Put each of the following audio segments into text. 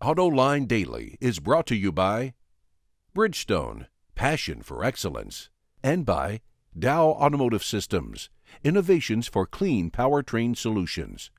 AutoLine Daily is brought to you by Bridgestone, passion for excellence, and by Dow Automotive Systems, innovations for clean powertrain solutions.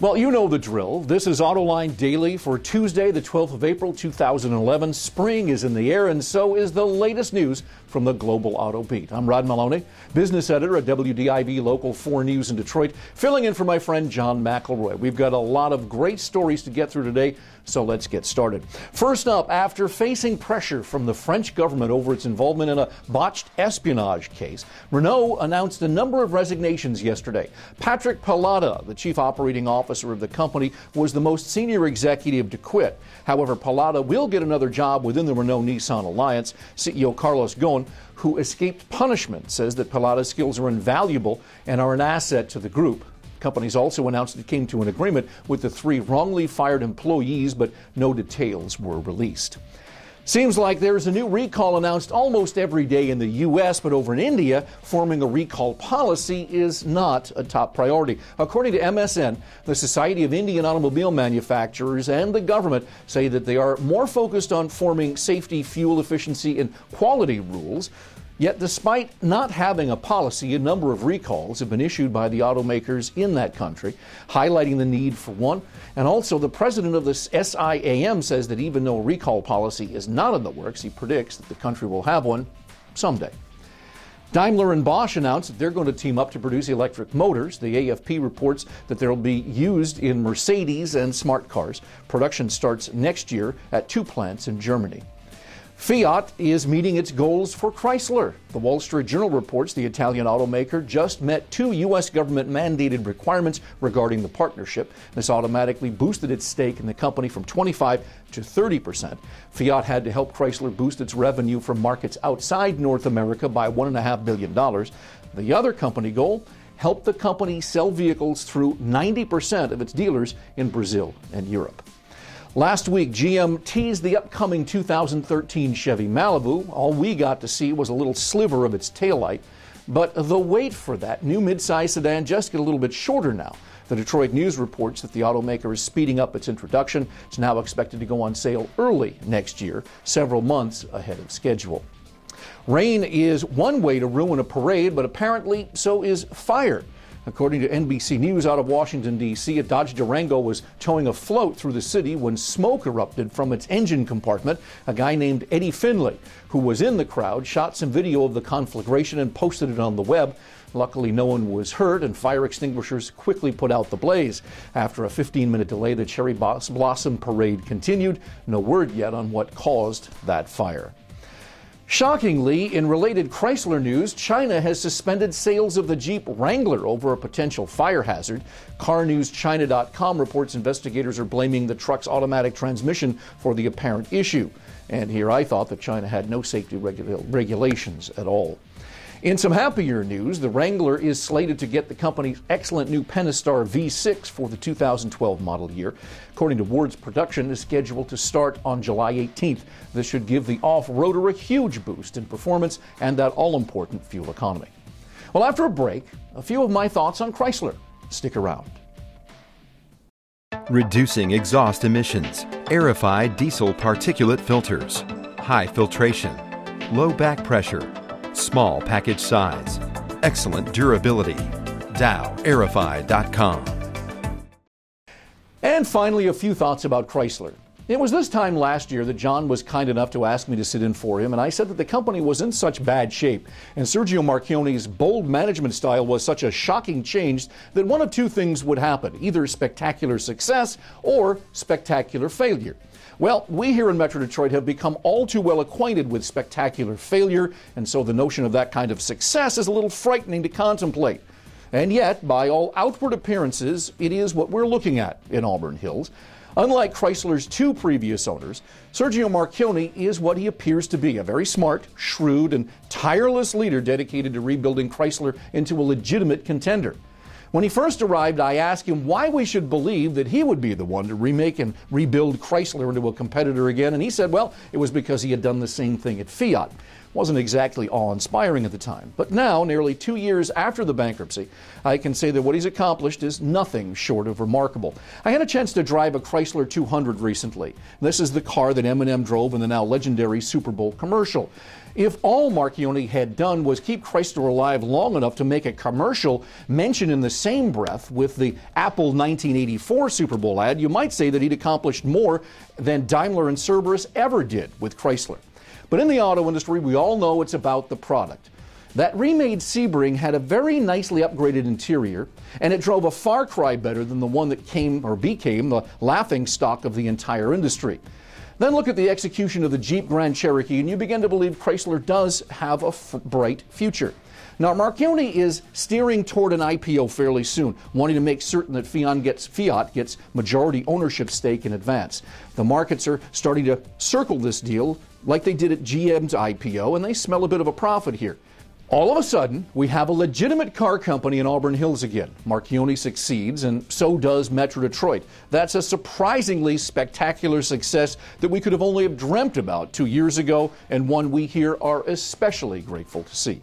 Well, you know the drill. This is Autoline Daily for Tuesday, the 12th of April, 2011. Spring is in the air, and so is the latest news from the Global Auto Beat. I'm Rod Meloni, business editor at WDIV Local 4 News in Detroit, filling in for my friend John McElroy. We've got a lot of great stories to get through today, so let's get started. First up, after facing pressure from the French government over its involvement in a botched espionage case, Renault announced a number of resignations yesterday. Patrick Pelata, the chief operating officer of the company, was the most senior executive to quit. However, Pelata will get another job within the Renault Nissan Alliance. CEO Carlos Ghosn who escaped punishment, says that Pelata's skills are invaluable and are an asset to the group. Companies also announced it came to an agreement with the three wrongly fired employees, but no details were released. Seems like there's a new recall announced almost every day in the U.S., but over in India, forming a recall policy is not a top priority. According to MSN, the Society of Indian Automobile Manufacturers and the government say that they are more focused on forming safety, fuel efficiency, and quality rules Yet, despite not having a policy, a number of recalls have been issued by the automakers in that country, highlighting the need for one. And also, the president of the SIAM says that even though a recall policy is not in the works, he predicts that the country will have one someday. Daimler and Bosch announced that they're going to team up to produce electric motors. The AFP reports that they'll be used in Mercedes and smart cars. Production starts next year at two plants in Germany. Fiat is meeting its goals for Chrysler. The Wall Street Journal reports the Italian automaker just met two U.S. government mandated requirements regarding the partnership. This automatically boosted its stake in the company from 25 to 30 percent. Fiat had to help Chrysler boost its revenue from markets outside North America by $1.5 billion. The other company goal help the company sell vehicles through 90 percent of its dealers in Brazil and Europe. Last week, GM teased the upcoming 2013 Chevy Malibu. All we got to see was a little sliver of its taillight. But the wait for that new midsize sedan just get a little bit shorter now. The Detroit News reports that the automaker is speeding up its introduction. It's now expected to go on sale early next year, several months ahead of schedule. Rain is one way to ruin a parade, but apparently so is fire. According to NBC News out of Washington, D.C., a Dodge Durango was towing a float through the city when smoke erupted from its engine compartment. A guy named Eddie Finley, who was in the crowd, shot some video of the conflagration and posted it on the web. Luckily, no one was hurt, and fire extinguishers quickly put out the blaze. After a 15 minute delay, the Cherry Blossom Parade continued. No word yet on what caused that fire. Shockingly, in related Chrysler news, China has suspended sales of the Jeep Wrangler over a potential fire hazard. CarNewsChina.com reports investigators are blaming the truck's automatic transmission for the apparent issue. And here I thought that China had no safety regulations at all. In some happier news, the Wrangler is slated to get the company's excellent new Pentastar V6 for the 2012 model year. According to Ward's production, is scheduled to start on July 18th. This should give the off-roader a huge boost in performance and that all-important fuel economy. Well, after a break, a few of my thoughts on Chrysler. Stick around. Reducing exhaust emissions, aerified diesel particulate filters, high filtration, low back pressure small package size, excellent durability. DowAerify.com. And finally, a few thoughts about Chrysler. It was this time last year that John was kind enough to ask me to sit in for him, and I said that the company was in such bad shape, and Sergio Marchionne's bold management style was such a shocking change that one of two things would happen either spectacular success or spectacular failure. Well, we here in Metro Detroit have become all too well acquainted with spectacular failure, and so the notion of that kind of success is a little frightening to contemplate. And yet, by all outward appearances, it is what we're looking at in Auburn Hills. Unlike Chrysler's two previous owners, Sergio Marchionne is what he appears to be a very smart, shrewd, and tireless leader dedicated to rebuilding Chrysler into a legitimate contender. When he first arrived, I asked him why we should believe that he would be the one to remake and rebuild Chrysler into a competitor again, and he said, well, it was because he had done the same thing at Fiat. wasn't exactly awe inspiring at the time. But now, nearly two years after the bankruptcy, I can say that what he's accomplished is nothing short of remarkable. I had a chance to drive a Chrysler 200 recently. This is the car that Eminem drove in the now legendary Super Bowl commercial. If all Marchionne had done was keep Chrysler alive long enough to make a commercial mentioned in the same breath with the Apple 1984 Super Bowl ad, you might say that he'd accomplished more than Daimler and Cerberus ever did with Chrysler. But in the auto industry, we all know it's about the product. That remade Sebring had a very nicely upgraded interior, and it drove a far cry better than the one that came or became the laughing stock of the entire industry. Then look at the execution of the Jeep Grand Cherokee, and you begin to believe Chrysler does have a f- bright future. Now, Marchionne is steering toward an IPO fairly soon, wanting to make certain that Fiat gets, Fiat gets majority ownership stake in advance. The markets are starting to circle this deal like they did at GM's IPO, and they smell a bit of a profit here. All of a sudden, we have a legitimate car company in Auburn Hills again. Marchionne succeeds, and so does Metro Detroit. That's a surprisingly spectacular success that we could have only have dreamt about two years ago, and one we here are especially grateful to see.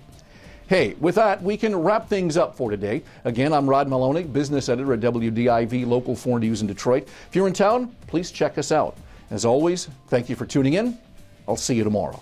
Hey, with that, we can wrap things up for today. Again, I'm Rod Meloni, business editor at WDIV Local 4 News in Detroit. If you're in town, please check us out. As always, thank you for tuning in. I'll see you tomorrow.